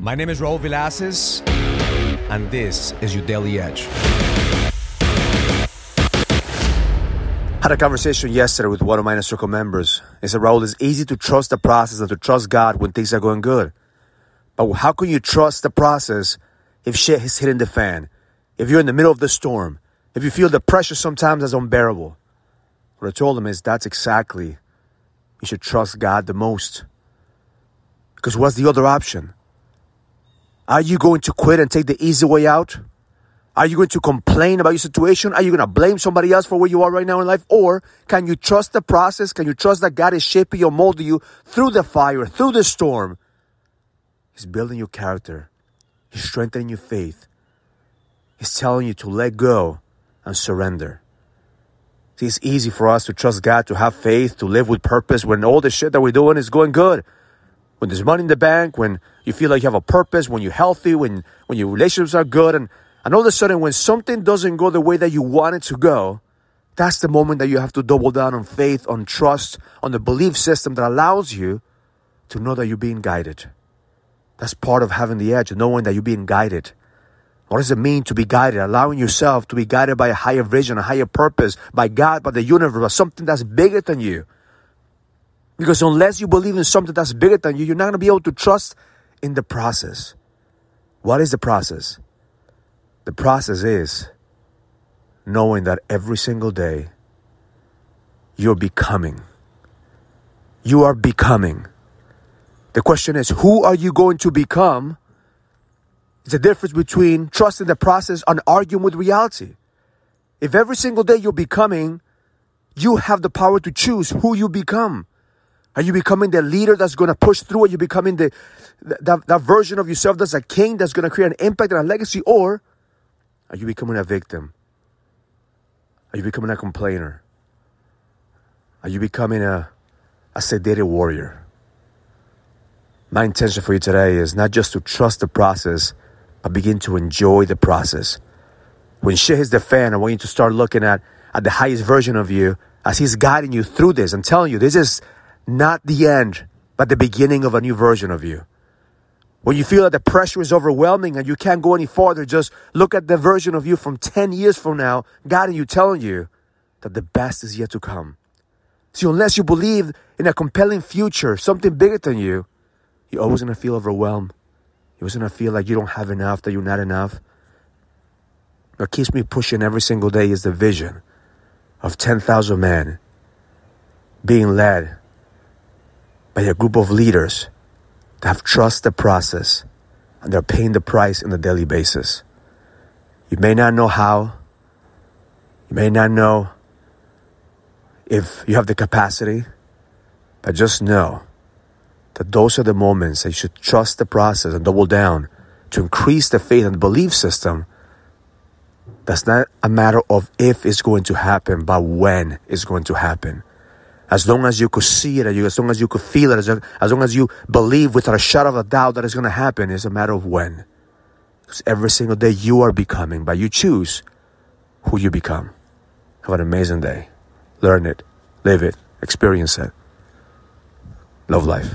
My name is Raul Villacis, and this is your Daily Edge. Had a conversation yesterday with one of my inner circle members. He said, Raul, it's easy to trust the process and to trust God when things are going good. But how can you trust the process if shit is hitting the fan? If you're in the middle of the storm? If you feel the pressure sometimes is unbearable? What I told him is that's exactly you should trust God the most. Because what's the other option? Are you going to quit and take the easy way out? Are you going to complain about your situation? Are you going to blame somebody else for where you are right now in life? Or can you trust the process? Can you trust that God is shaping you or molding you through the fire, through the storm? He's building your character. He's strengthening your faith. He's telling you to let go and surrender. See, it's easy for us to trust God, to have faith, to live with purpose when all the shit that we're doing is going good when there's money in the bank, when you feel like you have a purpose, when you're healthy, when, when your relationships are good. And, and all of a sudden, when something doesn't go the way that you want it to go, that's the moment that you have to double down on faith, on trust, on the belief system that allows you to know that you're being guided. That's part of having the edge, knowing that you're being guided. What does it mean to be guided? Allowing yourself to be guided by a higher vision, a higher purpose, by God, by the universe, by something that's bigger than you. Because unless you believe in something that's bigger than you, you're not going to be able to trust in the process. What is the process? The process is knowing that every single day you're becoming. You are becoming. The question is, who are you going to become? It's a difference between trusting the process and arguing with reality. If every single day you're becoming, you have the power to choose who you become. Are you becoming the leader that's going to push through? Are you becoming the that, that version of yourself that's a king that's going to create an impact and a legacy? Or are you becoming a victim? Are you becoming a complainer? Are you becoming a, a sedated warrior? My intention for you today is not just to trust the process, but begin to enjoy the process. When shit hits the fan, I want you to start looking at, at the highest version of you as he's guiding you through this and telling you this is not the end, but the beginning of a new version of you. When you feel that the pressure is overwhelming and you can't go any farther, just look at the version of you from 10 years from now, God guiding you, telling you that the best is yet to come. See, unless you believe in a compelling future, something bigger than you, you're always going to feel overwhelmed. You're always going to feel like you don't have enough, that you're not enough. What keeps me pushing every single day is the vision of 10,000 men being led by a group of leaders that have trust the process and they're paying the price on a daily basis. You may not know how, you may not know if you have the capacity, but just know that those are the moments that you should trust the process and double down to increase the faith and belief system. That's not a matter of if it's going to happen, but when it's going to happen. As long as you could see it, as long as you could feel it, as, as long as you believe without a shadow of a doubt that it's going to happen, it's a matter of when. Because every single day you are becoming, but you choose who you become. Have an amazing day. Learn it, live it, experience it. Love life.